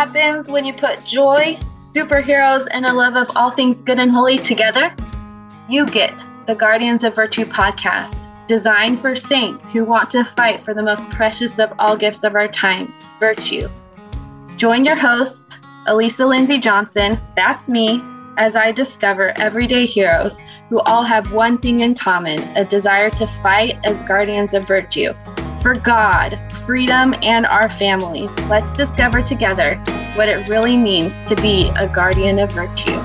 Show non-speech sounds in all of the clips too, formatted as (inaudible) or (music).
happens when you put joy, superheroes, and a love of all things good and holy together? You get the Guardians of Virtue podcast, designed for saints who want to fight for the most precious of all gifts of our time virtue. Join your host, Alisa Lindsay Johnson, that's me, as I discover everyday heroes who all have one thing in common a desire to fight as guardians of virtue for God, freedom, and our families. Let's discover together what it really means to be a guardian of virtue.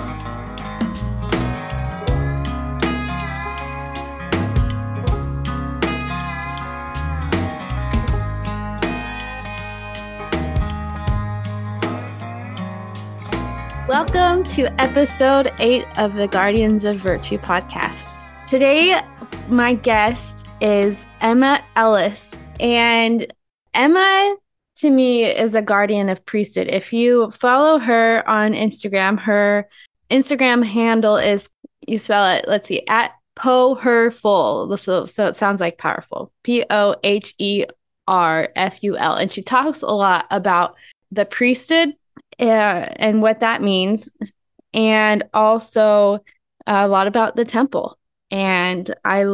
Welcome to episode eight of the Guardians of Virtue podcast. Today, my guest is Emma Ellis, and Emma, to me, is a guardian of priesthood. If you follow her on Instagram, her Instagram handle is, you spell it, let's see, at Po Her Full. So, so it sounds like powerful. P O H E R F U L. And she talks a lot about the priesthood uh, and what that means, and also a lot about the temple. And I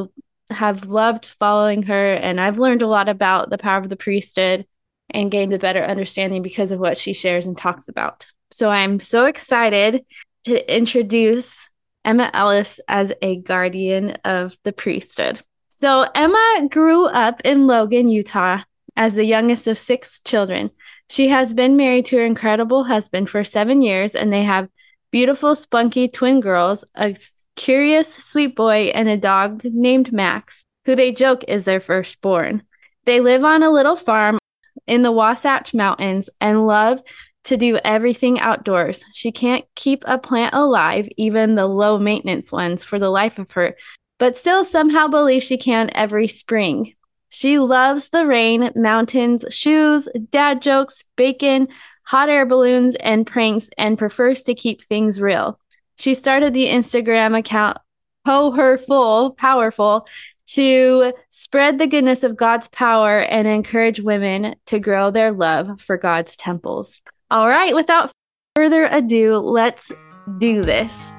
have loved following her, and I've learned a lot about the power of the priesthood and gained a better understanding because of what she shares and talks about. So I'm so excited to introduce Emma Ellis as a guardian of the priesthood. So Emma grew up in Logan, Utah, as the youngest of six children. She has been married to her incredible husband for seven years, and they have beautiful, spunky twin girls, a curious, sweet boy, and a dog named Max, who they joke is their firstborn. They live on a little farm in the Wasatch Mountains and love to do everything outdoors. She can't keep a plant alive, even the low maintenance ones, for the life of her, but still somehow believes she can every spring. She loves the rain, mountains, shoes, dad jokes, bacon, hot air balloons, and pranks, and prefers to keep things real. She started the Instagram account Po Her Full, Powerful, to spread the goodness of God's power and encourage women to grow their love for God's temples. All right, without further ado, let's do this.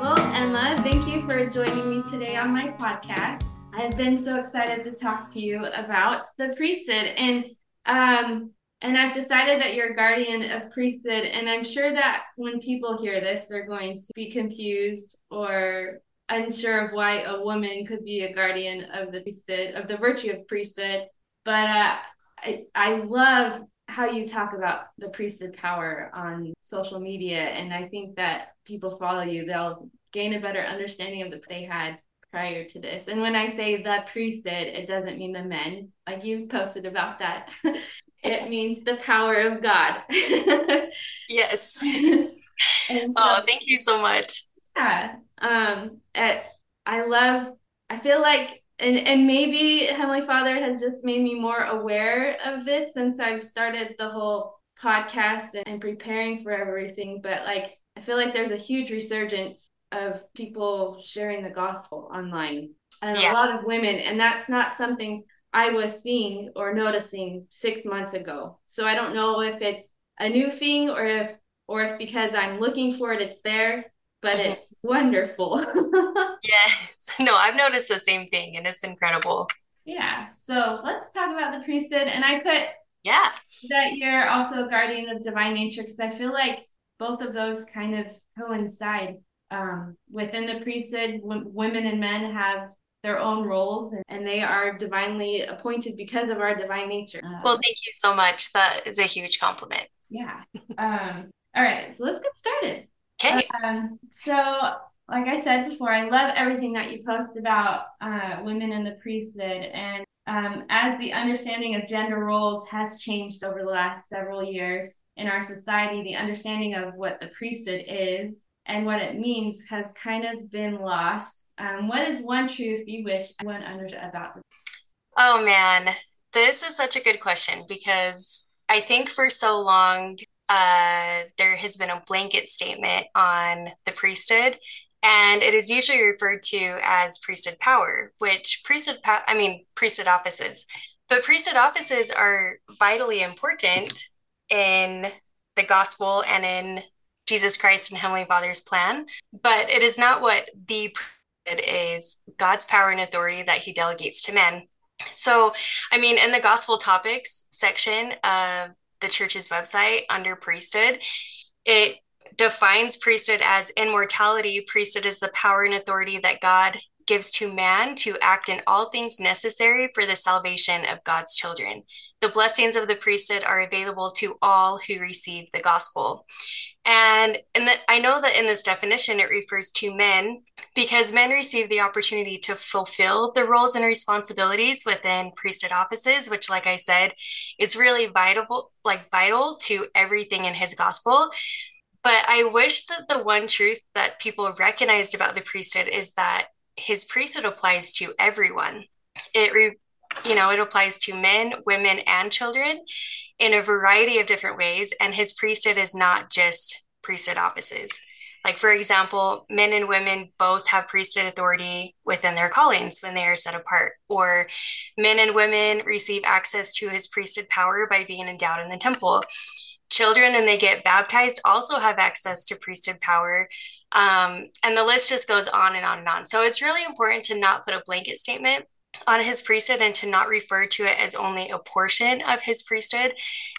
Well, Emma, thank you for joining me today on my podcast. I've been so excited to talk to you about the priesthood. And um and I've decided that you're a guardian of priesthood. And I'm sure that when people hear this they're going to be confused or unsure of why a woman could be a guardian of the priesthood of the virtue of priesthood. But uh, I I love how you talk about the priesthood power on social media. And I think that people follow you. They'll gain a better understanding of the they had prior to this. And when I say the priesthood, it doesn't mean the men, like you posted about that. (laughs) it means the power of God. (laughs) yes. (laughs) so, oh, thank you so much. Yeah. Um, it, I love, I feel like, and, and maybe Heavenly Father has just made me more aware of this since I've started the whole podcast and preparing for everything. But like, I feel like there's a huge resurgence of people sharing the gospel online and yeah. a lot of women and that's not something i was seeing or noticing six months ago. So i don't know if it's a new thing or if or if because i'm looking for it it's there but mm-hmm. it's wonderful. (laughs) Yes. No i've noticed the same thing and it's incredible. Yeah. So let's talk about the priesthood and i put yeah. that you're also a guardian of divine nature because i feel like both of those kind of coincide um, within the priesthood, w- women and men have their own roles and they are divinely appointed because of our divine nature. Uh, well, thank you so much. That is a huge compliment. Yeah. Um, all right, so let's get started. Okay. Um, so, like I said before, I love everything that you post about uh, women in the priesthood. And um, as the understanding of gender roles has changed over the last several years in our society, the understanding of what the priesthood is and what it means has kind of been lost. Um, what is one truth you wish everyone understood about the? Oh man, this is such a good question because I think for so long uh, there has been a blanket statement on the priesthood, And it is usually referred to as priesthood power, which priesthood, I mean, priesthood offices. But priesthood offices are vitally important in the gospel and in Jesus Christ and Heavenly Father's plan. But it is not what the priesthood is God's power and authority that he delegates to men. So, I mean, in the gospel topics section of the church's website under priesthood, it defines priesthood as immortality. Priesthood is the power and authority that God gives to man to act in all things necessary for the salvation of God's children. The blessings of the priesthood are available to all who receive the gospel. And and I know that in this definition it refers to men because men receive the opportunity to fulfill the roles and responsibilities within priesthood offices, which, like I said, is really vital, like vital to everything in his gospel. But I wish that the one truth that people recognized about the priesthood is that his priesthood applies to everyone. It re, you know, it applies to men, women, and children in a variety of different ways. And his priesthood is not just priesthood offices. Like, for example, men and women both have priesthood authority within their callings when they are set apart, or men and women receive access to his priesthood power by being endowed in the temple children and they get baptized also have access to priesthood power. Um, and the list just goes on and on and on. So it's really important to not put a blanket statement on his priesthood and to not refer to it as only a portion of his priesthood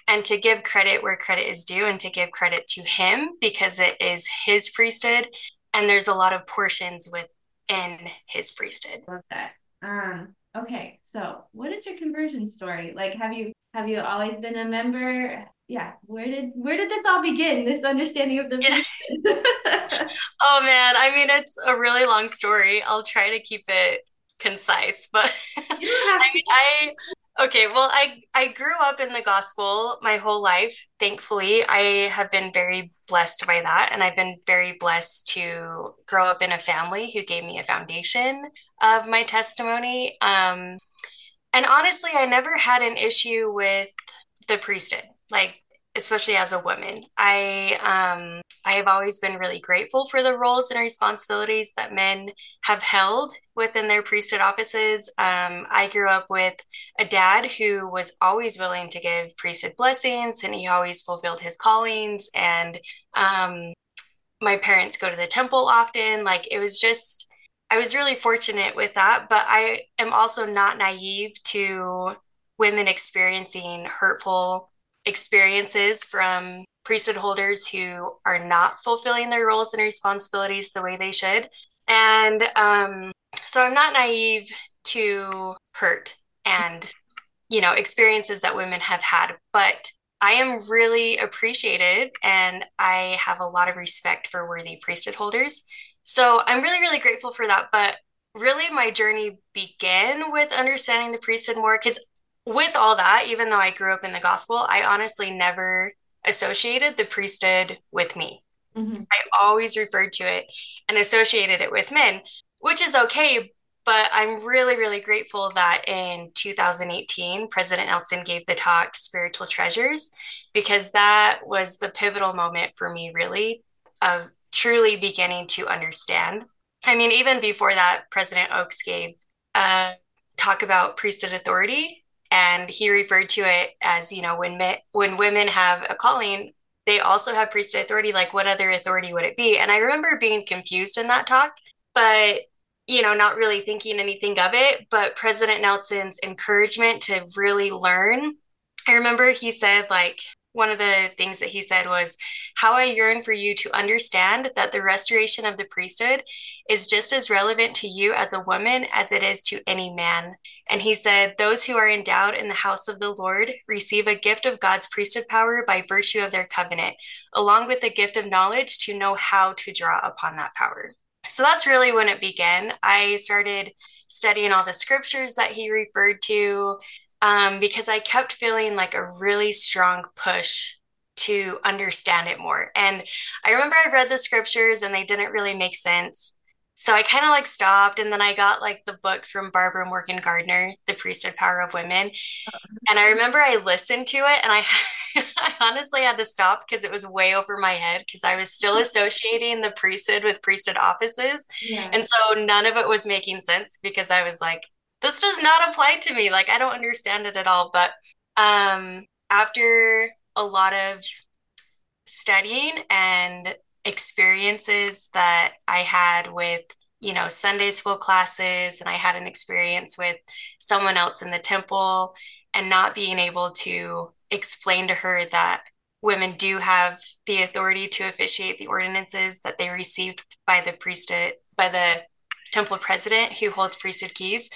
and to give credit where credit is due and to give credit to him because it is his priesthood and there's a lot of portions within his priesthood. Love that. Um, okay, so what is your conversion story? Like have you have you always been a member? yeah, where did where did this all begin? This understanding of the yeah. (laughs) oh man, I mean it's a really long story. I'll try to keep it concise, but (laughs) I mean I okay, well I I grew up in the gospel my whole life. Thankfully, I have been very blessed by that and I've been very blessed to grow up in a family who gave me a foundation of my testimony. Um and honestly, I never had an issue with the priesthood. Like especially as a woman. I um I have always been really grateful for the roles and responsibilities that men have held within their priesthood offices. Um, I grew up with a dad who was always willing to give priesthood blessings, and he always fulfilled his callings. And um, my parents go to the temple often. Like it was just. I was really fortunate with that, but I am also not naive to women experiencing hurtful experiences from priesthood holders who are not fulfilling their roles and responsibilities the way they should. And um, so I'm not naive to hurt and, you know, experiences that women have had, but I am really appreciated and I have a lot of respect for worthy priesthood holders. So I'm really, really grateful for that. But really, my journey began with understanding the priesthood more because with all that, even though I grew up in the gospel, I honestly never associated the priesthood with me. Mm-hmm. I always referred to it and associated it with men, which is okay. But I'm really, really grateful that in 2018, President Nelson gave the talk Spiritual Treasures, because that was the pivotal moment for me, really, of truly beginning to understand. I mean, even before that, President Oaks gave a talk about priesthood authority and he referred to it as you know when when women have a calling they also have priesthood authority like what other authority would it be? And i remember being confused in that talk but you know not really thinking anything of it. But president nelson's encouragement to really learn i remember he said like one of the things that he said was how I yearn for you to understand that the restoration of the priesthood is just as relevant to you as a woman as it is to any man. And he said, Those who are endowed in the house of the Lord receive a gift of God's priesthood power by virtue of their covenant, along with the gift of knowledge to know how to draw upon that power. So that's really when it began. I started studying all the scriptures that he referred to um, because I kept feeling like a really strong push to understand it more. And I remember I read the scriptures and they didn't really make sense. so I kind of like stopped and then I got like the book from Barbara Morgan Gardner, The Priesthood Power of Women. And I remember I listened to it and I (laughs) I honestly had to stop because it was way over my head because I was still (laughs) associating the priesthood with priesthood offices. Yeah. And so none of it was making sense because I was like, this does not apply to me. Like I don't understand it at all. But um after a lot of studying and experiences that I had with, you know, Sunday school classes, and I had an experience with someone else in the temple, and not being able to explain to her that women do have the authority to officiate the ordinances that they received by the priesthood, by the temple president who holds priesthood keys.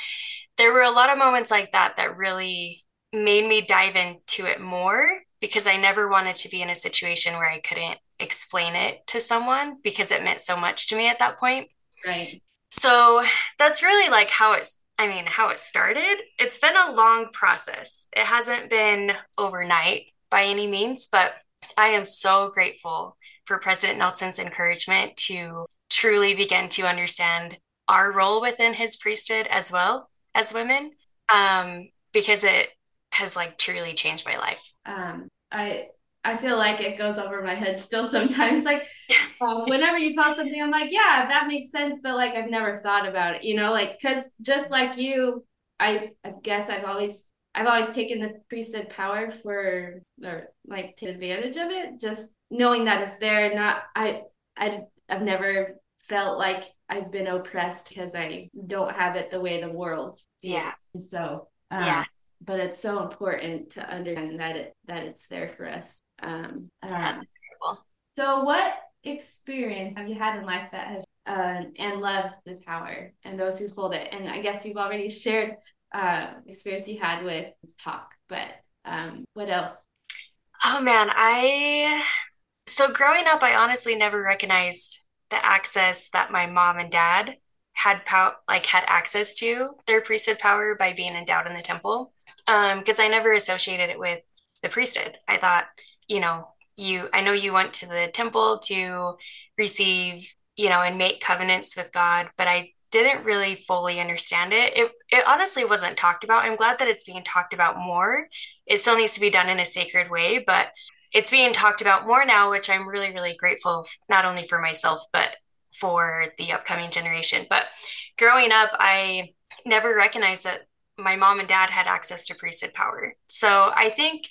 There were a lot of moments like that that really made me dive into it more because I never wanted to be in a situation where I couldn't explain it to someone because it meant so much to me at that point. Right. So that's really like how it's I mean, how it started. It's been a long process. It hasn't been overnight by any means, but I am so grateful for President Nelson's encouragement to truly begin to understand our role within his priesthood as well as women um, because it has like truly changed my life. Um, I I feel like it goes over my head still sometimes. Like (laughs) um, whenever you post something, I'm like, yeah, that makes sense, but like I've never thought about it, you know, like because just like you, I I guess I've always I've always taken the priesthood power for or like take advantage of it, just knowing that it's there. Not I I I've never felt like I've been oppressed because I don't have it the way the world's. Yeah. And so um, yeah but it's so important to understand that it that it's there for us. Um, That's um, incredible. So, what experience have you had in life that has uh, and loved the power and those who hold it? And I guess you've already shared uh, experience you had with talk, but um, what else? Oh man, I so growing up, I honestly never recognized the access that my mom and dad had power like had access to their priesthood power by being endowed in the temple. Um because i never associated it with the priesthood. I thought you know you i know you went to the temple to receive you know and make covenants with god but i didn't really fully understand it. it it honestly wasn't talked about. I'm glad that it's being talked about more. It still needs to be done in a sacred way but it's being talked about more now which i'm really really grateful not only for myself but for the upcoming generation. But growing up, I never recognized that my mom and dad had access to priesthood power. So I think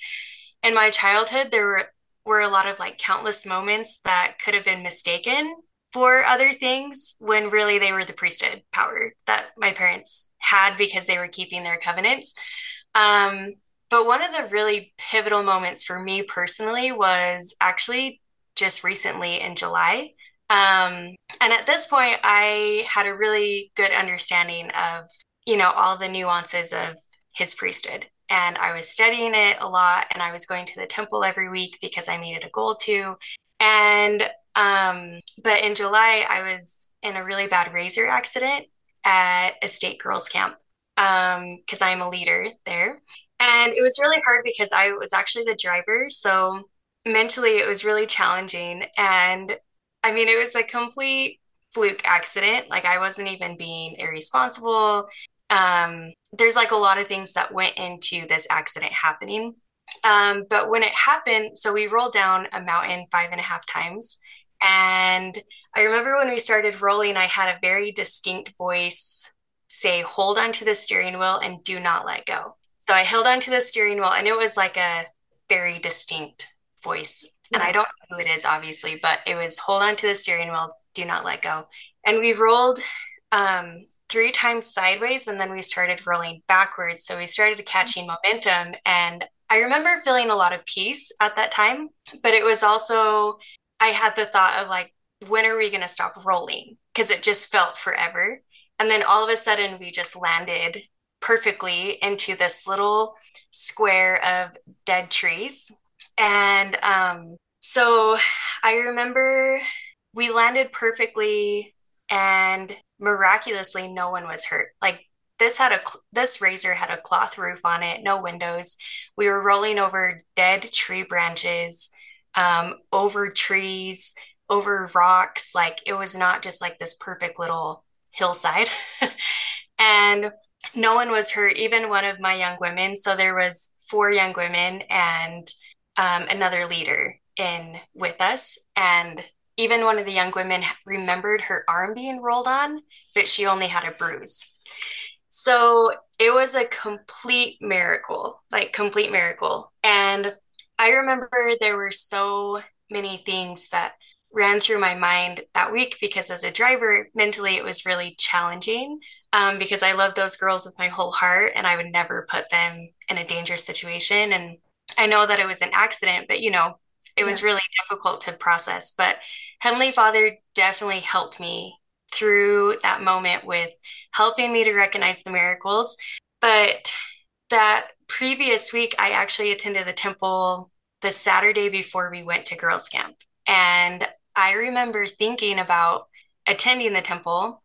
in my childhood, there were, were a lot of like countless moments that could have been mistaken for other things when really they were the priesthood power that my parents had because they were keeping their covenants. Um, but one of the really pivotal moments for me personally was actually just recently in July. Um, and at this point, I had a really good understanding of, you know, all the nuances of his priesthood. And I was studying it a lot and I was going to the temple every week because I it a goal to. And, um, but in July, I was in a really bad razor accident at a state girls camp because um, I'm a leader there. And it was really hard because I was actually the driver. So mentally, it was really challenging. And I mean, it was a complete fluke accident. Like I wasn't even being irresponsible. Um, there's like a lot of things that went into this accident happening. Um, but when it happened, so we rolled down a mountain five and a half times. And I remember when we started rolling, I had a very distinct voice say, hold on to the steering wheel and do not let go. So I held onto the steering wheel and it was like a very distinct voice and I don't know who it is, obviously, but it was hold on to the steering wheel, do not let go. And we rolled um, three times sideways and then we started rolling backwards. So we started catching momentum. And I remember feeling a lot of peace at that time, but it was also, I had the thought of like, when are we going to stop rolling? Because it just felt forever. And then all of a sudden, we just landed perfectly into this little square of dead trees. And um, so I remember we landed perfectly and miraculously no one was hurt. Like this had a this razor had a cloth roof on it, no windows. We were rolling over dead tree branches, um, over trees. over rocks. Like it was not just like this perfect little hillside. (laughs) and no one was hurt, even one of my young women. So there was four young women and um, another leader in with us. And even one of the young women remembered her arm being rolled on, but she only had a bruise. So it was a complete miracle, like complete miracle. And I remember there were so many things that ran through my mind that week because as a driver, mentally it was really challenging um, because I love those girls with my whole heart and I would never put them in a dangerous situation. And I know that it was an accident, but you know, it was yeah. really difficult to process. But Heavenly Father definitely helped me through that moment with helping me to recognize the miracles. But that previous week, I actually attended the temple the Saturday before we went to girls' camp. And I remember thinking about attending the temple.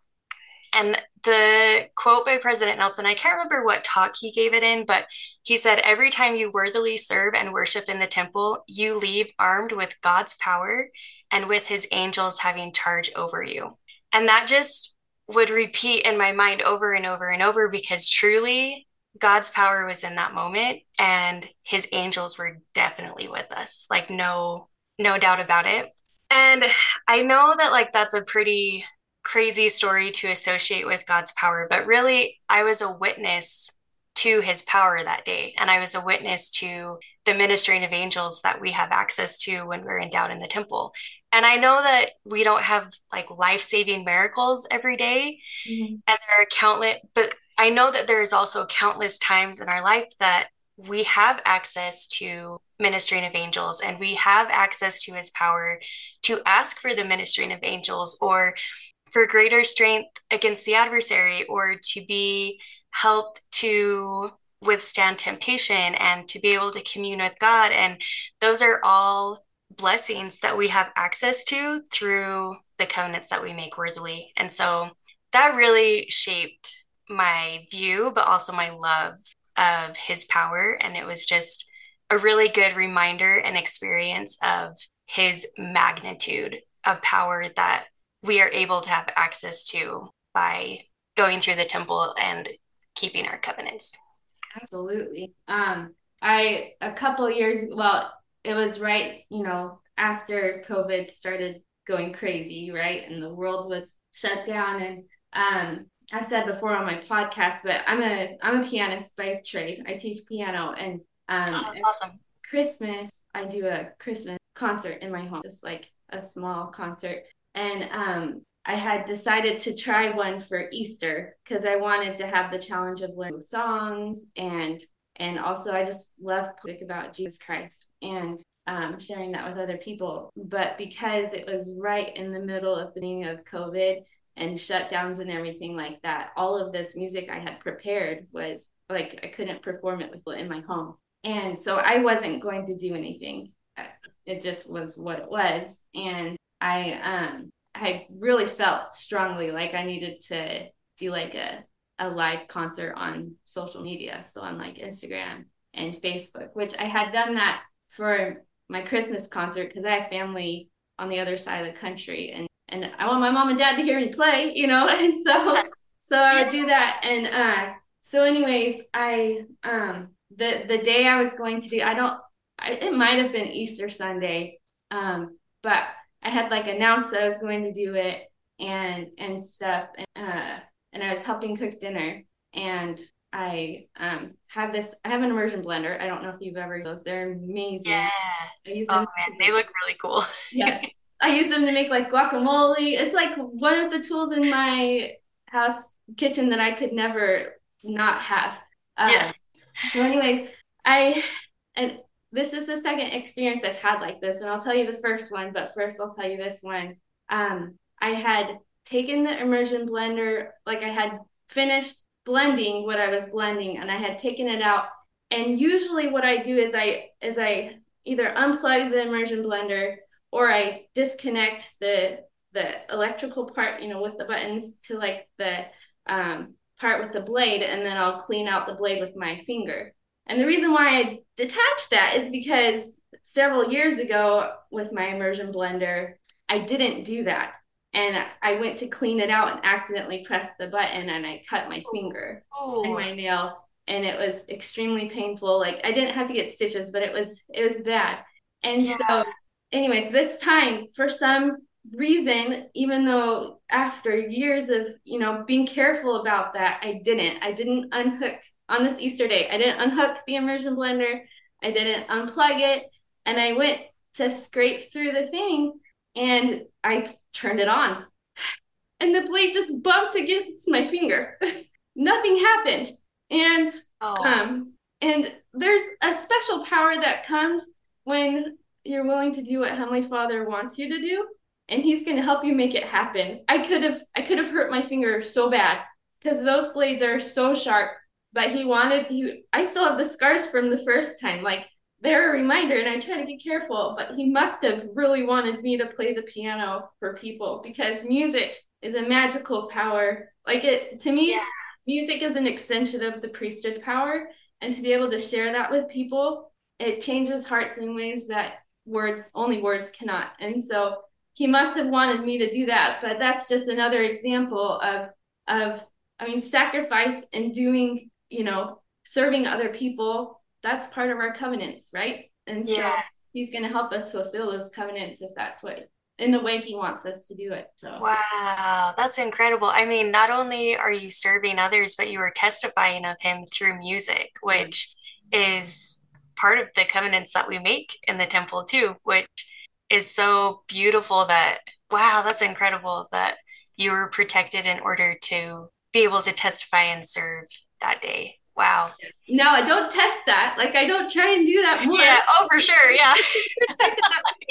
And the quote by President Nelson, I can't remember what talk he gave it in, but he said, Every time you worthily serve and worship in the temple, you leave armed with God's power and with his angels having charge over you. And that just would repeat in my mind over and over and over because truly God's power was in that moment and his angels were definitely with us. Like no no doubt about it. And I know that like that's a pretty crazy story to associate with God's power, but really I was a witness to his power that day and I was a witness to the ministering of angels that we have access to when we're endowed in the temple. And I know that we don't have like life saving miracles every day, mm-hmm. and there are countless, but I know that there's also countless times in our life that we have access to ministering of angels and we have access to his power to ask for the ministering of angels or for greater strength against the adversary or to be helped to withstand temptation and to be able to commune with God. And those are all blessings that we have access to through the covenants that we make worthily. And so that really shaped my view, but also my love of his power. And it was just a really good reminder and experience of his magnitude of power that we are able to have access to by going through the temple and keeping our covenants. Absolutely. Um, I a couple years well, it was right, you know, after COVID started going crazy, right? And the world was shut down. And um, I've said before on my podcast, but I'm a I'm a pianist by trade. I teach piano, and um, oh, awesome. Christmas, I do a Christmas concert in my home, just like a small concert. And um, I had decided to try one for Easter because I wanted to have the challenge of learning songs and and also I just love music about Jesus Christ and um, sharing that with other people. But because it was right in the middle of the beginning of COVID and shutdowns and everything like that, all of this music I had prepared was like I couldn't perform it in my home, and so I wasn't going to do anything. It just was what it was, and I um I really felt strongly like I needed to do like a a live concert on social media, so on like Instagram and Facebook, which I had done that for my Christmas concert because I have family on the other side of the country, and and I want my mom and dad to hear me play, you know, (laughs) and so so I would do that, and uh, so anyways, I um the the day I was going to do, I don't, I, it might have been Easter Sunday, um, but I had like announced that I was going to do it and and stuff, and uh, and I was helping cook dinner, and I um have this I have an immersion blender. I don't know if you've ever used those. They're amazing. Yeah. I use them oh man, they look really cool. (laughs) yeah. I use them to make like guacamole. It's like one of the tools in my house kitchen that I could never not have. Um, yeah. So, anyways, I and this is the second experience I've had like this, and I'll tell you the first one. But first, I'll tell you this one. Um, I had taken the immersion blender, like I had finished blending what I was blending and I had taken it out. And usually what I do is I is I either unplug the immersion blender or I disconnect the the electrical part, you know, with the buttons to like the um, part with the blade, and then I'll clean out the blade with my finger. And the reason why I detached that is because several years ago with my immersion blender, I didn't do that. And I went to clean it out and accidentally pressed the button and I cut my oh, finger oh. and my nail and it was extremely painful. Like I didn't have to get stitches, but it was it was bad. And yeah. so anyways, this time for some reason, even though after years of, you know, being careful about that, I didn't. I didn't unhook on this Easter day. I didn't unhook the immersion blender. I didn't unplug it. And I went to scrape through the thing and I turned it on. (sighs) And the blade just bumped against my finger. (laughs) Nothing happened. And oh. um and there's a special power that comes when you're willing to do what Heavenly Father wants you to do and he's going to help you make it happen. I could have I could have hurt my finger so bad because those blades are so sharp, but he wanted he I still have the scars from the first time. Like they're a reminder and I try to be careful, but he must have really wanted me to play the piano for people because music is a magical power. Like it to me, yeah. music is an extension of the priesthood power. And to be able to share that with people, it changes hearts in ways that words, only words cannot. And so he must have wanted me to do that. But that's just another example of of I mean, sacrifice and doing, you know, serving other people that's part of our covenants, right? And so yeah. he's going to help us fulfill those covenants if that's what in the way he wants us to do it. So Wow, that's incredible. I mean, not only are you serving others, but you are testifying of him through music, which is part of the covenants that we make in the temple too, which is so beautiful that wow, that's incredible that you were protected in order to be able to testify and serve that day. Wow. No, I don't test that. Like I don't try and do that more. Yeah. Oh, for sure. Yeah. (laughs)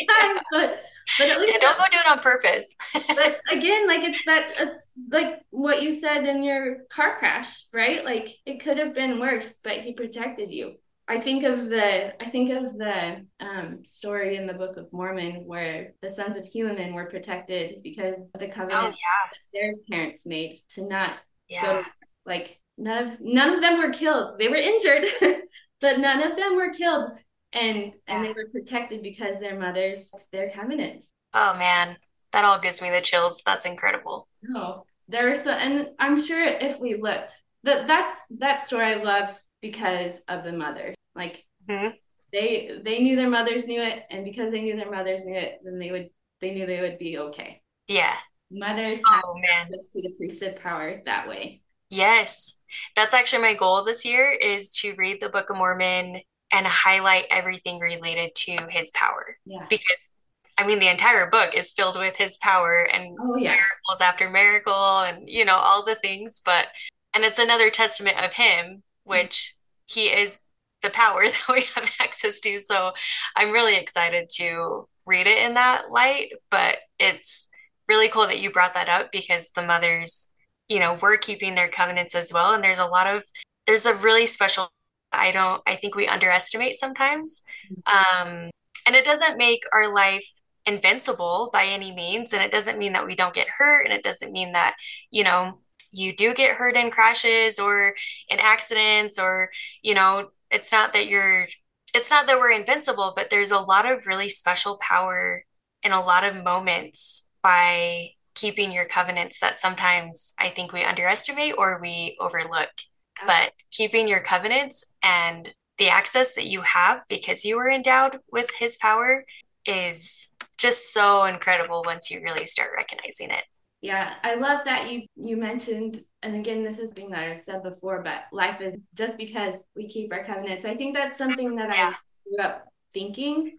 time, but but at least yeah, don't go do it on purpose. (laughs) but again, like it's that it's like what you said in your car crash, right? Like it could have been worse, but he protected you. I think of the I think of the um, story in the Book of Mormon where the sons of Helaman were protected because of the covenant oh, yeah. their parents made to not yeah. go like none of none of them were killed. They were injured, (laughs) but none of them were killed. And and they were protected because their mothers their covenants. Oh man, that all gives me the chills. That's incredible. No, there is, a and I'm sure if we looked, that that's that story I love because of the mother. Like mm-hmm. they they knew their mothers knew it, and because they knew their mothers knew it, then they would they knew they would be okay. Yeah, mothers oh, have man. access to the priesthood power that way. Yes. That's actually my goal this year is to read the Book of Mormon and highlight everything related to his power. Yeah. Because I mean the entire book is filled with his power and oh, yeah. miracles after miracle and you know all the things but and it's another testament of him which mm-hmm. he is the power (laughs) that we have access to so I'm really excited to read it in that light but it's really cool that you brought that up because the mothers you know, we're keeping their covenants as well. And there's a lot of, there's a really special, I don't, I think we underestimate sometimes. Um, and it doesn't make our life invincible by any means. And it doesn't mean that we don't get hurt. And it doesn't mean that, you know, you do get hurt in crashes or in accidents or, you know, it's not that you're, it's not that we're invincible, but there's a lot of really special power in a lot of moments by keeping your covenants that sometimes I think we underestimate or we overlook. But keeping your covenants and the access that you have because you were endowed with his power is just so incredible once you really start recognizing it. Yeah, I love that you you mentioned and again this is something that I've said before but life is just because we keep our covenants. I think that's something that yeah. I grew up thinking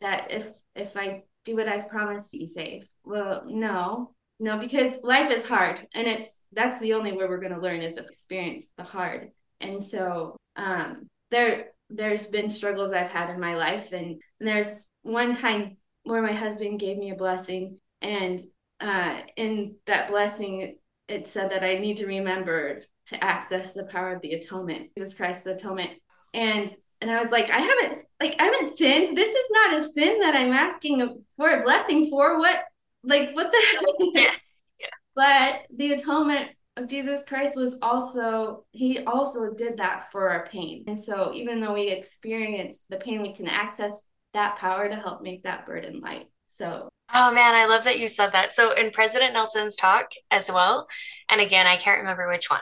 that if if I do what I've promised to be safe. Well, no, no, because life is hard, and it's that's the only way we're going to learn is experience the hard. And so, um, there there's been struggles I've had in my life, and, and there's one time where my husband gave me a blessing, and uh, in that blessing, it said that I need to remember to access the power of the atonement, Jesus Christ's atonement, and and I was like, I haven't like I haven't sinned. This is not a sin that I'm asking for a blessing for. What like what the (laughs) yeah. yeah. But the atonement of Jesus Christ was also he also did that for our pain. And so even though we experience the pain, we can access that power to help make that burden light. So Oh man, I love that you said that. So in President Nelson's talk as well, and again, I can't remember which one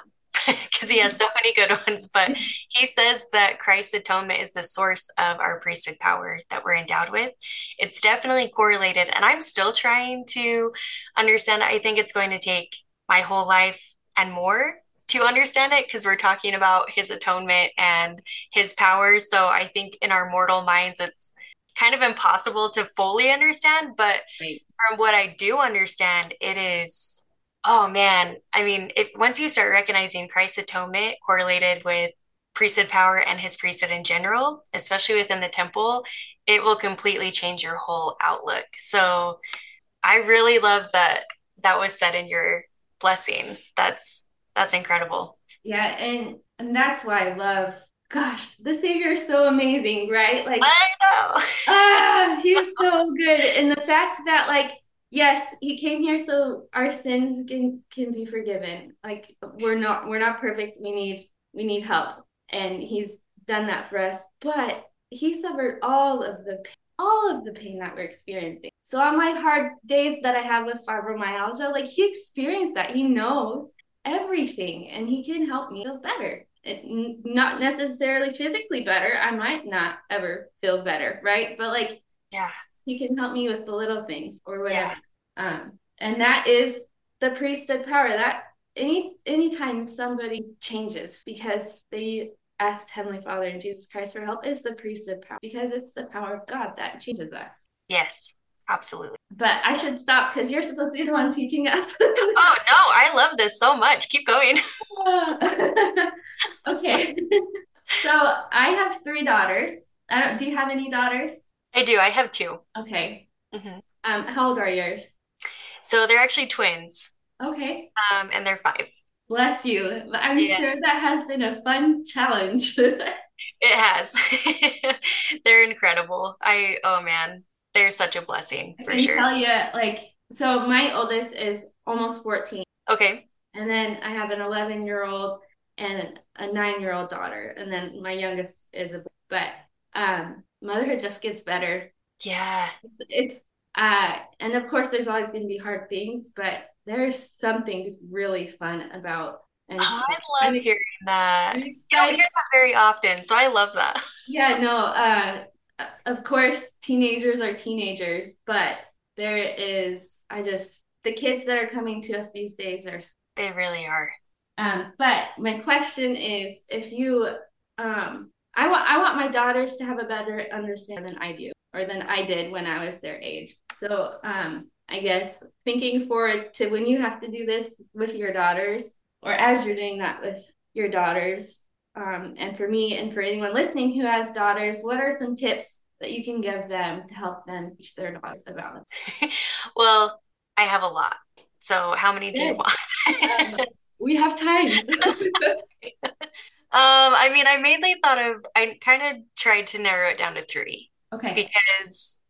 (laughs) because he has so many good ones, but he says that Christ's atonement is the source of our priesthood power that we're endowed with. It's definitely correlated, and I'm still trying to understand. I think it's going to take my whole life and more to understand it because we're talking about his atonement and his powers. So I think in our mortal minds, it's kind of impossible to fully understand. But right. from what I do understand, it is, oh man, I mean, it, once you start recognizing Christ's atonement correlated with priesthood power and his priesthood in general, especially within the temple, it will completely change your whole outlook. So I really love that that was said in your blessing. That's that's incredible. Yeah, and and that's why I love gosh, the Savior is so amazing, right? Like I know. ah, he's (laughs) so good. And the fact that like yes, he came here so our sins can can be forgiven. Like we're not we're not perfect. We need we need help. And he's done that for us. But he suffered all of the all of the pain that we're experiencing. So on my hard days that I have with fibromyalgia, like he experienced that. He knows everything and he can help me feel better. It, not necessarily physically better. I might not ever feel better, right? But like, yeah, he can help me with the little things or whatever. Yeah. Um, and that is the priesthood power. That any anytime somebody changes because they asked Heavenly Father and Jesus Christ for help is the priesthood power because it's the power of God that changes us. Yes. Absolutely. But I should stop because you're supposed to be the one teaching us. oh, no, I love this so much. Keep going. (laughs) (laughs) okay. (laughs) so I have three daughters. I don't, do you have any daughters? I do. I have two. Okay. Mm-hmm. Um, how old are yours? So they're actually twins. Okay. Um, and they're five. Bless you. I'm yeah. sure that has been a fun challenge. (laughs) it has. (laughs) they're incredible. I oh man, they're such a blessing for I can sure. tell you, like, so my oldest is almost 14. Okay. And then I have an 11 year old and a nine year old daughter. And then my youngest is a, but um, motherhood just gets better. Yeah. It's, uh, and of course, there's always going to be hard things, but there's something really fun about and oh, I love I'm hearing that. You don't hear that very often, so I love that. (laughs) Yeah, no, uh, of course, teenagers are teenagers, but there is, I just, the kids that are coming to us these days are. They really are. Um, but my question is if you, um, I want, I want my daughters to have a better understanding than I do or than I did when I was their age. So, um, I guess thinking forward to when you have to do this with your daughters or as you're doing that with your daughters, um, and for me and for anyone listening who has daughters, what are some tips that you can give them to help them teach their daughters about (laughs) it? well, I have a lot. So how many do you want? um, (laughs) we have time. (laughs) um, I mean, I mainly thought of, I kind of tried to narrow it down to three. Okay. Because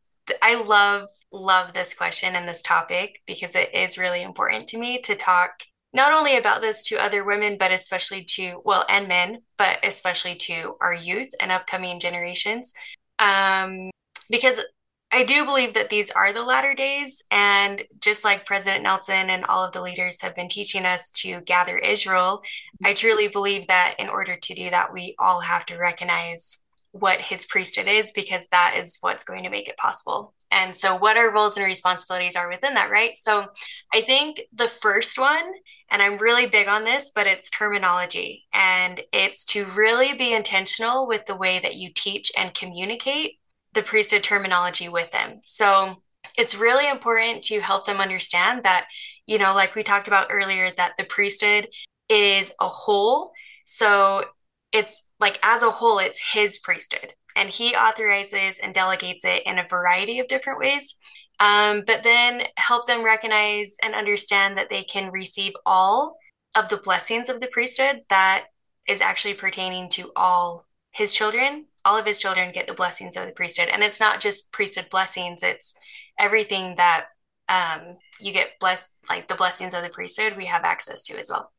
I love, love this question and this topic because it is really important to me to talk not only about this to other women, but especially to, well, and men, but especially to our youth and upcoming generations. Um, because I do believe that these are the latter days. And just like President Nelson and all of the leaders have been teaching us to gather Israel, I truly believe that in order to do that, we all have to recognize what his priesthood is because that is what's going to make it possible. And so, what our roles and responsibilities are within that, right? So, I think the first one and I'm really big on this, but it's terminology. And it's to really be intentional with the way that you teach and communicate the priesthood terminology with them. So it's really important to help them understand that, you know, like we talked about earlier, that the priesthood is a whole. So it's like as a whole, it's his priesthood. And he authorizes and delegates it in a variety of different ways um, but then help them recognize and understand that they can receive all of the blessings of the priesthood that is actually pertaining to all his children. All of his children get the blessings of the priesthood. And it's not just priesthood blessings, it's everything that um, you get blessed like the blessings of the priesthood we have access to as well.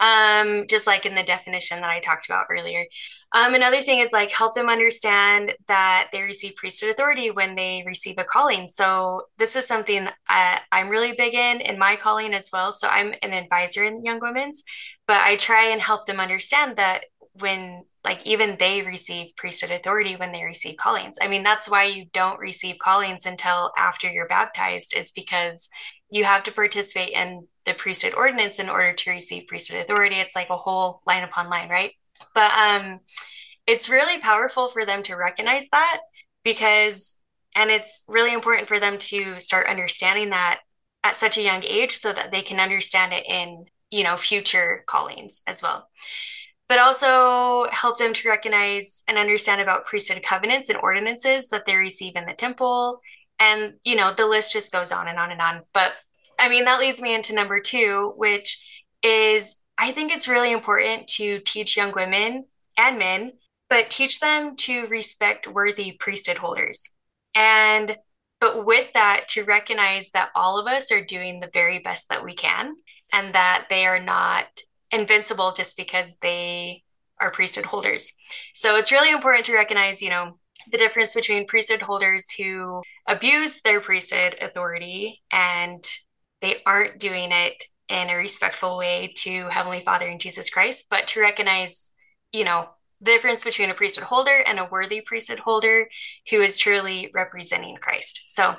Um, just like in the definition that i talked about earlier. Um, another thing is like help them understand that they receive priesthood authority when they receive a calling. So this is something I, i'm really big in in my calling as well. So i'm an advisor in young women's but i try and help them understand that when like even they receive priesthood authority when they receive callings. I mean, that's why you don't receive callings until after you're baptized, is because you have to participate in the priesthood ordinance in order to receive priesthood authority. It's like a whole line upon line, right? But um it's really powerful for them to recognize that because and it's really important for them to start understanding that at such a young age so that they can understand it in, you know, future callings as well but also help them to recognize and understand about priesthood covenants and ordinances that they receive in the temple. And, you know, the list just goes on and on and on. But I mean, that leads me into number two, which is I think it's really important to teach young women and men, but teach them to respect worthy priesthood holders. And, but with that, to recognize that all of us are doing the very best that we can and that they are not invincible just because they are priesthood holders. So it's really important to recognize, you know, the difference between priesthood holders who abuse their priesthood authority and they aren't doing it in a respectful way to Heavenly Father and Jesus Christ, but to recognize, you know, the difference between a priesthood holder and a worthy priesthood holder who is truly representing Christ. So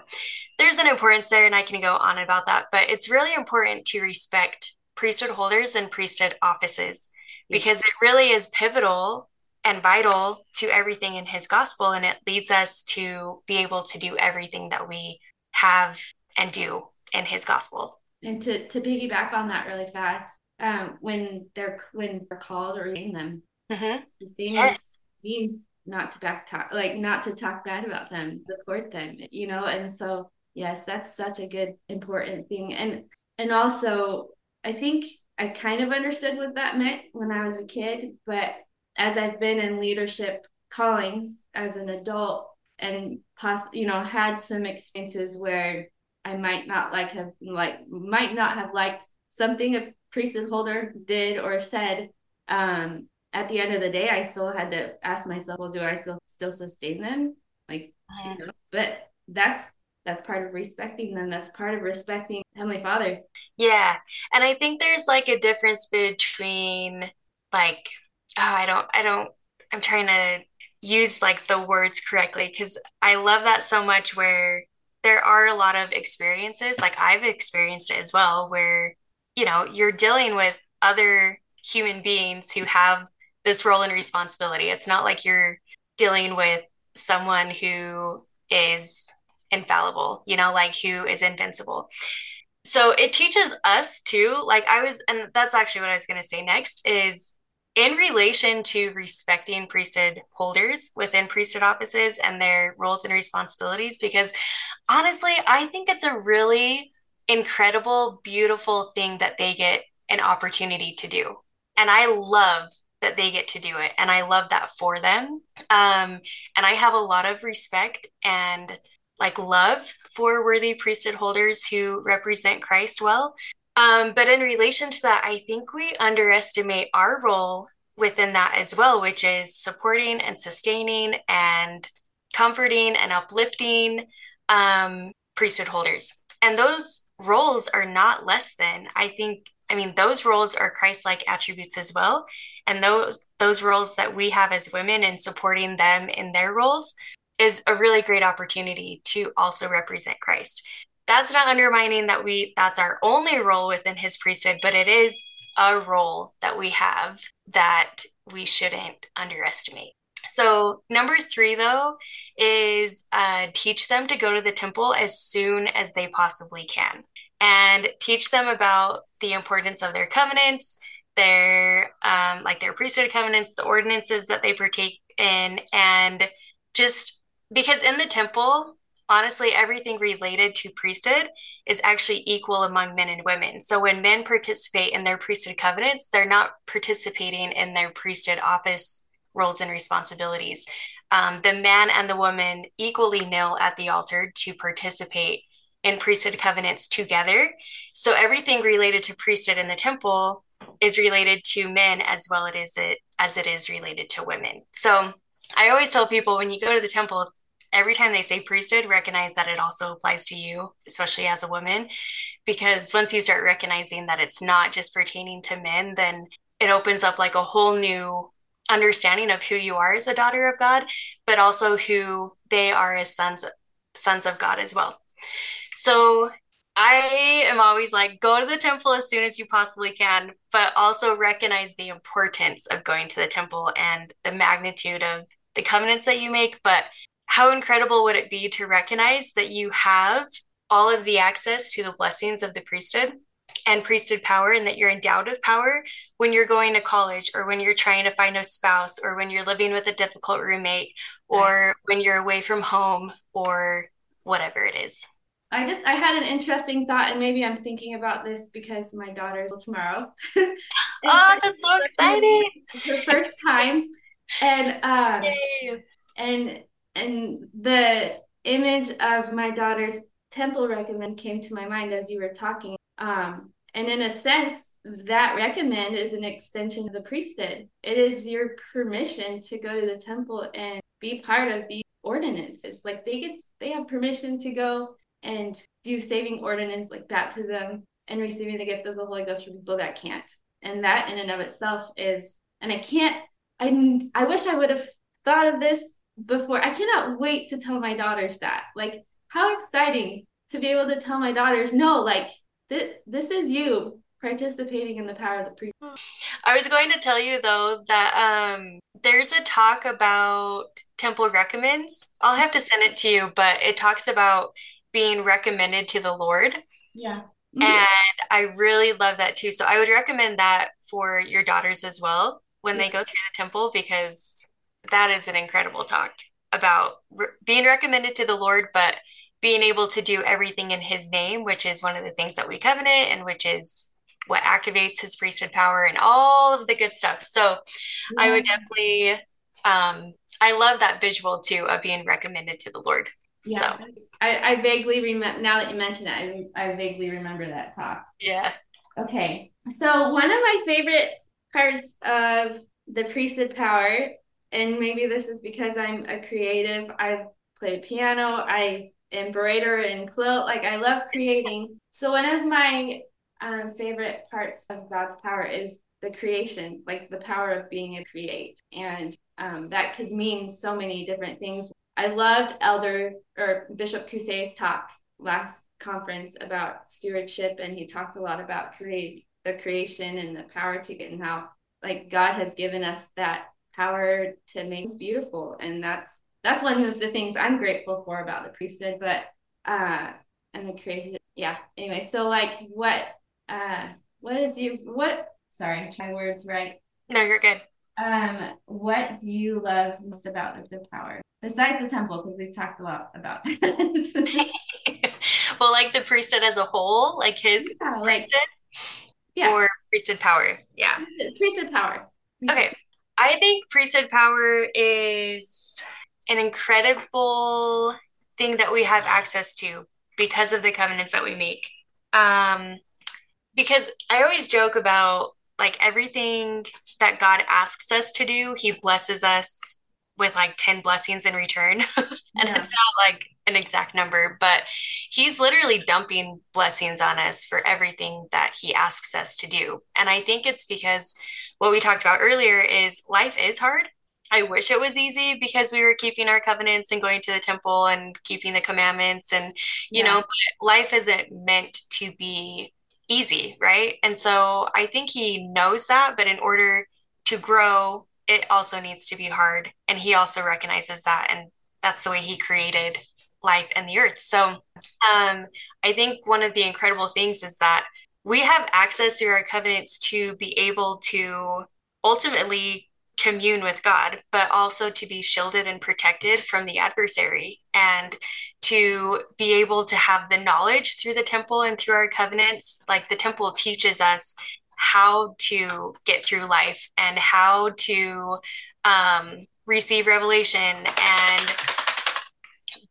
there's an importance there, and I can go on about that, but it's really important to respect priesthood holders and priesthood offices because it really is pivotal and vital to everything in his gospel and it leads us to be able to do everything that we have and do in his gospel. And to to piggyback on that really fast um when they're when they're called or in them mm-hmm. yes. means not to back talk like not to talk bad about them support them you know? And so yes that's such a good important thing. And and also I think I kind of understood what that meant when I was a kid, but as I've been in leadership callings as an adult and poss- you know had some experiences where I might not like have like might not have liked something a priesthood holder did or said um at the end of the day I still had to ask myself well do I still still sustain them like you uh-huh. know, but that's that's part of respecting them that's part of respecting heavenly father. Yeah and i think there's like a difference between like oh i don't i don't i'm trying to use like the words correctly because i love that so much where there are a lot of experiences like i've experienced it as well where you know you're dealing with other human beings who have this role and responsibility. It's not like you're dealing with someone who is infallible, you know, like who is invincible. So it teaches us too, like I was, and that's actually what I was going to say next is in relation to respecting priesthood holders within priesthood offices and their roles and responsibilities, because honestly, I think it's a really incredible, beautiful thing that they get an opportunity to do. And I love that they get to do it. And I love that for them. Um, and I have a lot of respect and like love for worthy priesthood holders who represent Christ well. Um, but in relation to that, I think we underestimate our role within that as well, which is supporting and sustaining and comforting and uplifting um, priesthood holders. And those roles are not less than. I think, I mean, those roles are Christ like attributes as well. And those those roles that we have as women and supporting them in their roles is a really great opportunity to also represent Christ. That's not undermining that we that's our only role within his priesthood, but it is a role that we have that we shouldn't underestimate. So, number three, though, is uh, teach them to go to the temple as soon as they possibly can and teach them about the importance of their covenants, their um, like their priesthood covenants, the ordinances that they partake in, and just because in the temple, honestly, everything related to priesthood is actually equal among men and women. So when men participate in their priesthood covenants, they're not participating in their priesthood office roles and responsibilities. Um, the man and the woman equally kneel at the altar to participate in priesthood covenants together. So everything related to priesthood in the temple is related to men as well is it as it is related to women. So I always tell people when you go to the temple, every time they say priesthood, recognize that it also applies to you, especially as a woman, because once you start recognizing that it's not just pertaining to men, then it opens up like a whole new understanding of who you are as a daughter of God, but also who they are as sons sons of God as well. So I am always like, go to the temple as soon as you possibly can, but also recognize the importance of going to the temple and the magnitude of the covenants that you make. But how incredible would it be to recognize that you have all of the access to the blessings of the priesthood and priesthood power and that you're endowed with power when you're going to college or when you're trying to find a spouse or when you're living with a difficult roommate or right. when you're away from home or whatever it is. I just I had an interesting thought, and maybe I'm thinking about this because my daughter's tomorrow. (laughs) oh, that's so exciting! (laughs) It's her first time, and um, and and the image of my daughter's temple recommend came to my mind as you were talking. Um, and in a sense, that recommend is an extension of the priesthood. It is your permission to go to the temple and be part of the ordinances. Like they get, they have permission to go and do saving ordinance like baptism and receiving the gift of the Holy Ghost for people that can't. And that in and of itself is, and I can't, I, I wish I would have thought of this before. I cannot wait to tell my daughters that. Like, how exciting to be able to tell my daughters, no, like, this, this is you participating in the power of the priest. I was going to tell you though that um, there's a talk about temple recommends. I'll have to send it to you, but it talks about being recommended to the Lord. Yeah. Mm-hmm. And I really love that too. So I would recommend that for your daughters as well when yeah. they go through the temple because that is an incredible talk about re- being recommended to the Lord, but being able to do everything in His name, which is one of the things that we covenant and which is what activates His priesthood power and all of the good stuff. So yeah. I would definitely, um, I love that visual too of being recommended to the Lord. Yeah. So. I, I vaguely remember now that you mention it, I, I vaguely remember that talk. Yeah. Okay. So one of my favorite parts of the priesthood power, and maybe this is because I'm a creative, I play piano, I embroider and quilt, like I love creating. So one of my um, favorite parts of God's power is the creation, like the power of being a create. And um, that could mean so many different things. I loved Elder or Bishop Caussé's talk last conference about stewardship, and he talked a lot about create the creation and the power to get and how like God has given us that power to make us beautiful, and that's that's one of the things I'm grateful for about the priesthood. But uh, and the creation, yeah. Anyway, so like what uh what is you what? Sorry, try words right. No, you're good. Um, what do you love most about the power? besides the temple because we've talked a lot about (laughs) well like the priesthood as a whole like his yeah, like, priesthood yeah. or priesthood power yeah priesthood power priesthood. okay i think priesthood power is an incredible thing that we have access to because of the covenants that we make um because i always joke about like everything that god asks us to do he blesses us with like 10 blessings in return. (laughs) and yeah. it's not like an exact number, but he's literally dumping blessings on us for everything that he asks us to do. And I think it's because what we talked about earlier is life is hard. I wish it was easy because we were keeping our covenants and going to the temple and keeping the commandments and you yeah. know, life isn't meant to be easy, right? And so I think he knows that, but in order to grow it also needs to be hard. And he also recognizes that. And that's the way he created life and the earth. So um, I think one of the incredible things is that we have access through our covenants to be able to ultimately commune with God, but also to be shielded and protected from the adversary and to be able to have the knowledge through the temple and through our covenants. Like the temple teaches us how to get through life and how to um, receive revelation and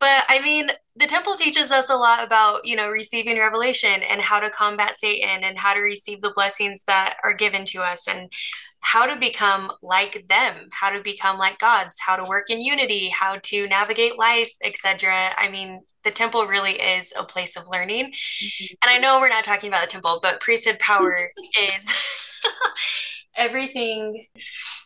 but I mean, the temple teaches us a lot about, you know, receiving revelation and how to combat Satan and how to receive the blessings that are given to us and how to become like them, how to become like gods, how to work in unity, how to navigate life, etc. I mean, the temple really is a place of learning. Mm-hmm. And I know we're not talking about the temple, but priesthood power (laughs) is (laughs) everything.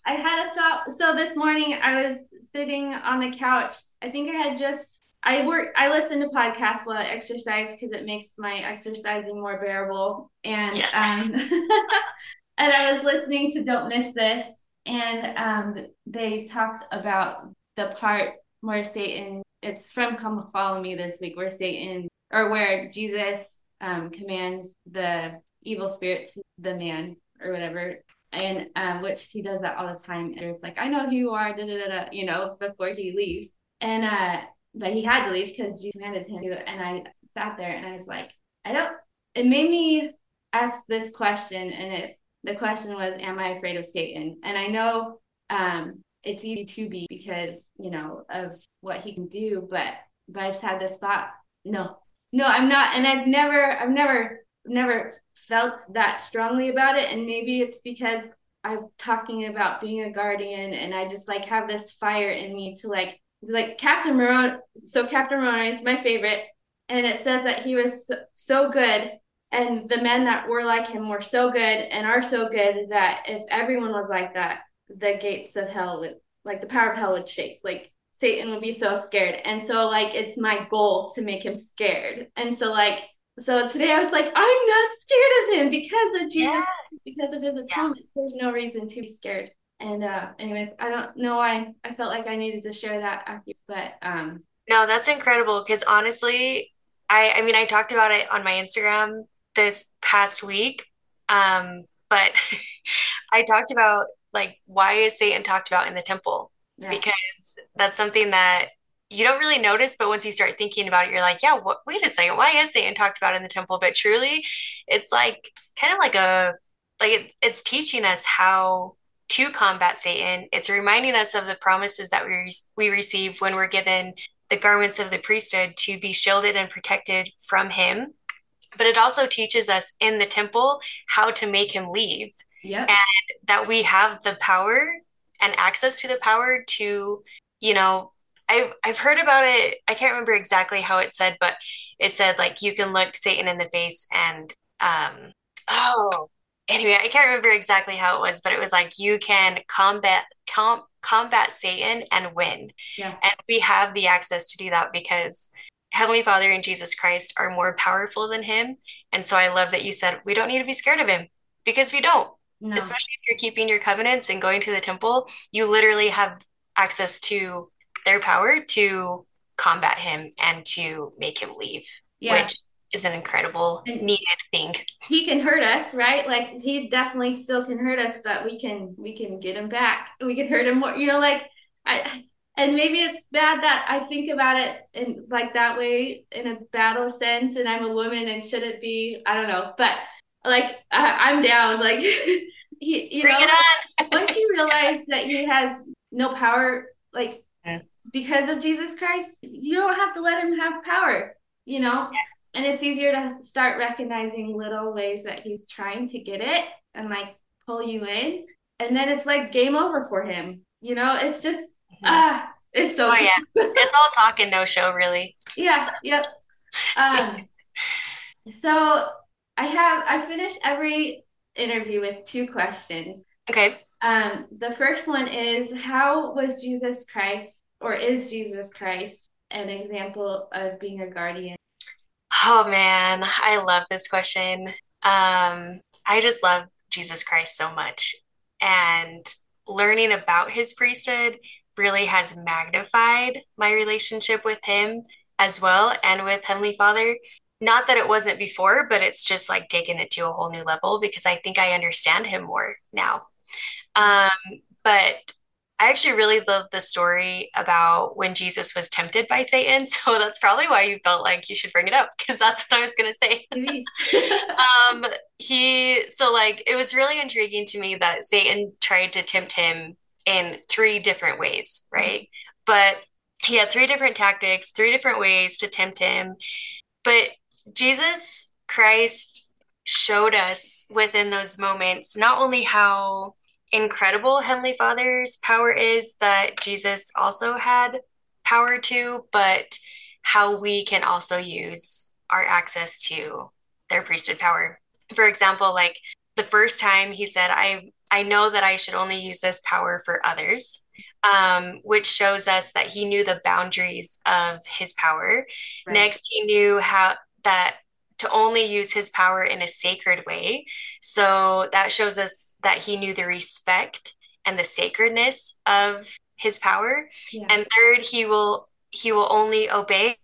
I had a thought. So this morning I was sitting on the couch. I think I had just I work I listen to podcasts while I exercise because it makes my exercising more bearable. And yes. um (laughs) and I was listening to Don't Miss This and um they talked about the part where Satan it's from Come Follow Me this week where Satan or where Jesus um commands the evil spirit to the man or whatever and um, which he does that all the time. And it's like, I know who you are, da, da, da, da, you know, before he leaves. And uh, but he had to leave because you commanded him to. And I sat there and I was like, I don't. It made me ask this question, and it the question was, Am I afraid of Satan? And I know um, it's easy to be because you know of what he can do, but but I just had this thought, no, no, I'm not, and I've never, I've never, never felt that strongly about it, and maybe it's because I'm talking about being a guardian, and I just like have this fire in me to like like Captain Moroni. So Captain Moroni is my favorite, and it says that he was so good, and the men that were like him were so good and are so good that if everyone was like that, the gates of hell would, like the power of hell would shake. Like Satan would be so scared, and so like it's my goal to make him scared, and so like. So today I was like, I'm not scared of him because of Jesus, yeah. because of his atonement. Yeah. There's no reason to be scared and uh anyways i don't know why i felt like i needed to share that after but um no that's incredible because honestly i i mean i talked about it on my instagram this past week um but (laughs) i talked about like why is satan talked about in the temple yeah. because that's something that you don't really notice but once you start thinking about it you're like yeah what, wait a second why is satan talked about in the temple but truly it's like kind of like a like it, it's teaching us how to combat Satan. It's reminding us of the promises that we, we receive when we're given the garments of the priesthood to be shielded and protected from him. But it also teaches us in the temple how to make him leave. Yep. And that we have the power and access to the power to, you know, I've I've heard about it. I can't remember exactly how it said, but it said like you can look Satan in the face and um oh anyway, I can't remember exactly how it was, but it was like you can combat com- combat Satan and win. Yeah. And we have the access to do that because Heavenly Father and Jesus Christ are more powerful than him. And so I love that you said we don't need to be scared of him because we don't. No. Especially if you're keeping your covenants and going to the temple, you literally have access to their power to combat him and to make him leave. Yeah. Which is an incredible and needed thing. He can hurt us, right? Like he definitely still can hurt us, but we can we can get him back. We can hurt him more. You know, like I and maybe it's bad that I think about it in like that way in a battle sense, and I'm a woman and should it be? I don't know, but like I, am down. Like (laughs) he, you Bring know, once you (laughs) realize that he has no power, like yeah. because of Jesus Christ, you don't have to let him have power. You know. Yeah and it's easier to start recognizing little ways that he's trying to get it and like pull you in. And then it's like game over for him you know? It's just mm-hmm. ah it's so oh yeah. (laughs) It's all talk and no show really. Yeah yep. Um so i have i finish every interview with two questions. Okay. Um the first one is how was jesus christ or is jesus christ an example of being a guardian Oh man, I love this question. Um, I just love Jesus Christ so much. And learning about his priesthood really has magnified my relationship with him as well and with Heavenly Father. Not that it wasn't before, but it's just like taken it to a whole new level because I think I understand him more now. Um, but I actually really love the story about when Jesus was tempted by Satan. (laughs) So that's probably why you felt like you should bring it up because that's what I was going to say. (laughs) (laughs) um, he, so like, it was really intriguing to me that Satan tried to tempt him in three different ways, right? But he had three different tactics, three different ways to tempt him. But Jesus Christ showed us within those moments not only how incredible Heavenly Father's power is that Jesus also had power to, but how we can also use our access to their priesthood power. For example, like the first time he said, I I know that I should only use this power for others, um, which shows us that he knew the boundaries of his power. Right. Next, he knew how that to only use his power in a sacred way. So that shows us that he knew the respect and the sacredness of his power. Yeah. And third, he will he will only obey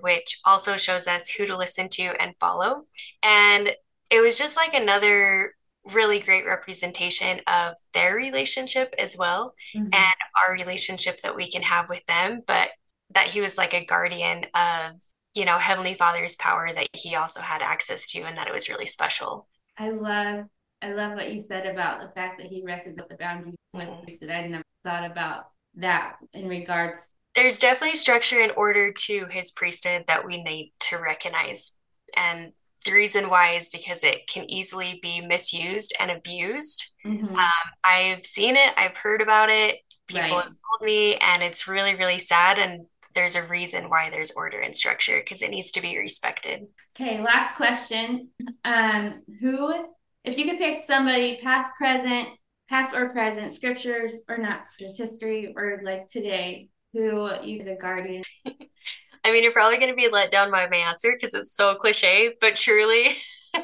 which also shows us who to listen to and follow. And it was just like another really great representation of their relationship as well mm-hmm. and our relationship that we can have with them but that he was like a guardian of you know heavenly father's power that he also had access to and that it was really special i love i love what you said about the fact that he recognized the boundaries mm-hmm. that i never thought about that in regards there's definitely structure and order to his priesthood that we need to recognize and the reason why is because it can easily be misused and abused. Mm-hmm. Um, I've seen it, I've heard about it, people right. have told me, and it's really, really sad. And there's a reason why there's order and structure because it needs to be respected. Okay, last question. Um, who, if you could pick somebody past, present, past or present, scriptures or not scriptures, history or like today, who you a guardian (laughs) I mean, you're probably going to be let down by my answer because it's so cliche, but truly, (laughs)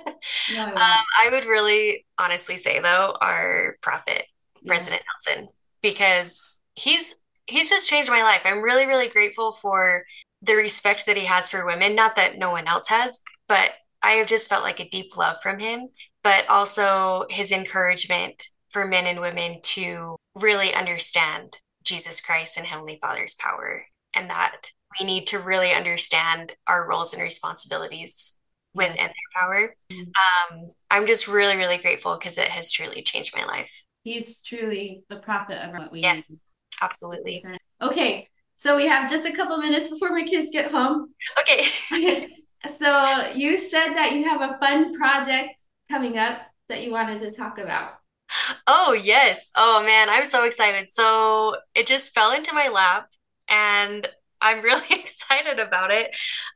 no, um, I would really honestly say though, our prophet, yeah. President Nelson, because he's he's just changed my life. I'm really, really grateful for the respect that he has for women. Not that no one else has, but I have just felt like a deep love from him, but also his encouragement for men and women to really understand Jesus Christ and Heavenly Father's power and that we need to really understand our roles and responsibilities within their power. Mm-hmm. Um, I'm just really, really grateful because it has truly changed my life. He's truly the prophet of what we yes, need. Absolutely. Okay, so we have just a couple minutes before my kids get home. Okay. (laughs) so you said that you have a fun project coming up that you wanted to talk about. Oh, yes. Oh, man, I'm so excited. So it just fell into my lap and I'm (laughs) really excited about it.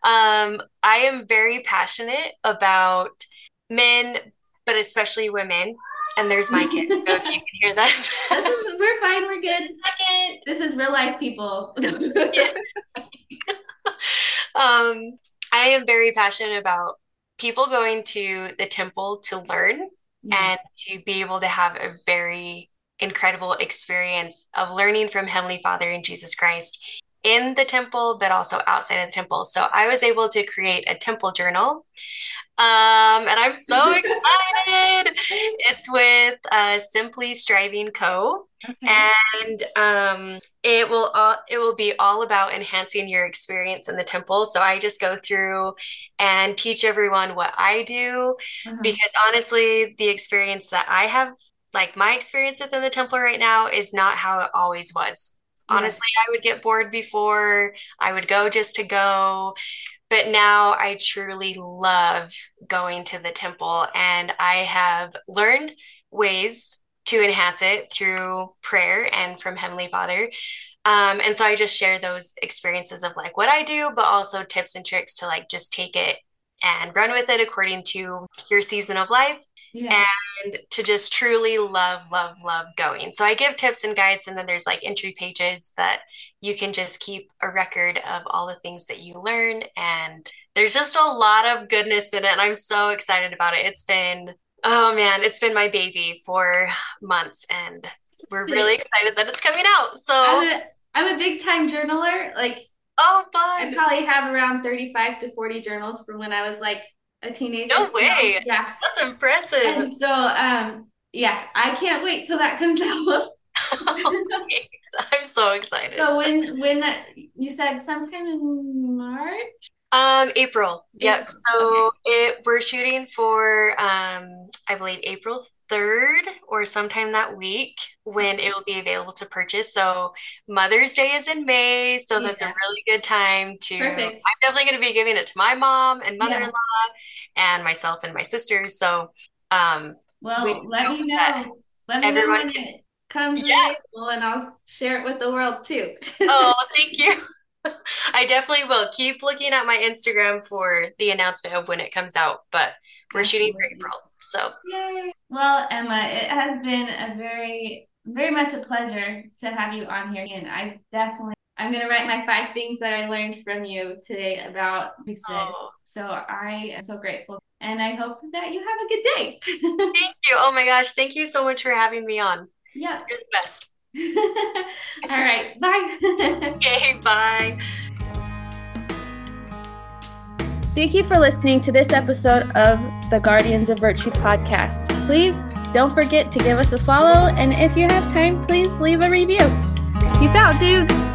Um, I am very passionate about men, but especially women. And there's my kid. So if you can hear that, (laughs) we're fine. We're good. Second, this is real life people. (laughs) um, I am very passionate about people going to the temple to learn yeah. and to be able to have a very incredible experience of learning from Heavenly Father and Jesus Christ in the temple, but also outside of the temple. So I was able to create a temple journal. Um, and I'm so (laughs) excited. It's with uh, Simply Striving Co. And um, it will all, it will be all about enhancing your experience in the temple. So I just go through and teach everyone what I do uh-huh. because honestly, the experience that I have, like my experience within the temple right now, is not how it always was. Honestly, I would get bored before. I would go just to go. But now I truly love going to the temple and I have learned ways to enhance it through prayer and from Heavenly Father. Um, and so I just share those experiences of like what I do, but also tips and tricks to like just take it and run with it according to your season of life yeah. and to just truly love, love, love going. So I give tips and guides, and then there's like entry pages that you can just keep a record of all the things that you learn. And there's just a lot of goodness in it. And I'm so excited about it. It's been, oh man, it's been my baby for months. And we're really excited that it's coming out. So I'm a, I'm a big time journaler. Like, oh, fun. I probably have around 35 to 40 journals from when I was like a teenager. No way. Yeah. That's impressive. And so um yeah, I can't wait till that comes (laughs) out. (laughs) I'm so excited. So when when you said sometime in March? Um April. Yep. So okay. it we're shooting for um I believe April 3rd or sometime that week when it will be available to purchase. So Mother's Day is in May, so yeah. that's a really good time to Perfect. I'm definitely going to be giving it to my mom and mother-in-law yeah. and myself and my sisters. So um well, we let me know. Let me know can, it comes yeah. available and I'll share it with the world too. (laughs) oh, thank you. (laughs) I definitely will. Keep looking at my Instagram for the announcement of when it comes out, but we're Absolutely. shooting for April. So, Yay. well, Emma, it has been a very, very much a pleasure to have you on here. And I definitely, I'm going to write my five things that I learned from you today about Lucid. Oh. So I am so grateful. And I hope that you have a good day. (laughs) thank you. Oh my gosh. Thank you so much for having me on. Yeah. You're the best. (laughs) All right. Bye. (laughs) okay. Bye. Thank you for listening to this episode of the Guardians of Virtue podcast. Please don't forget to give us a follow, and if you have time, please leave a review. Peace out, dudes.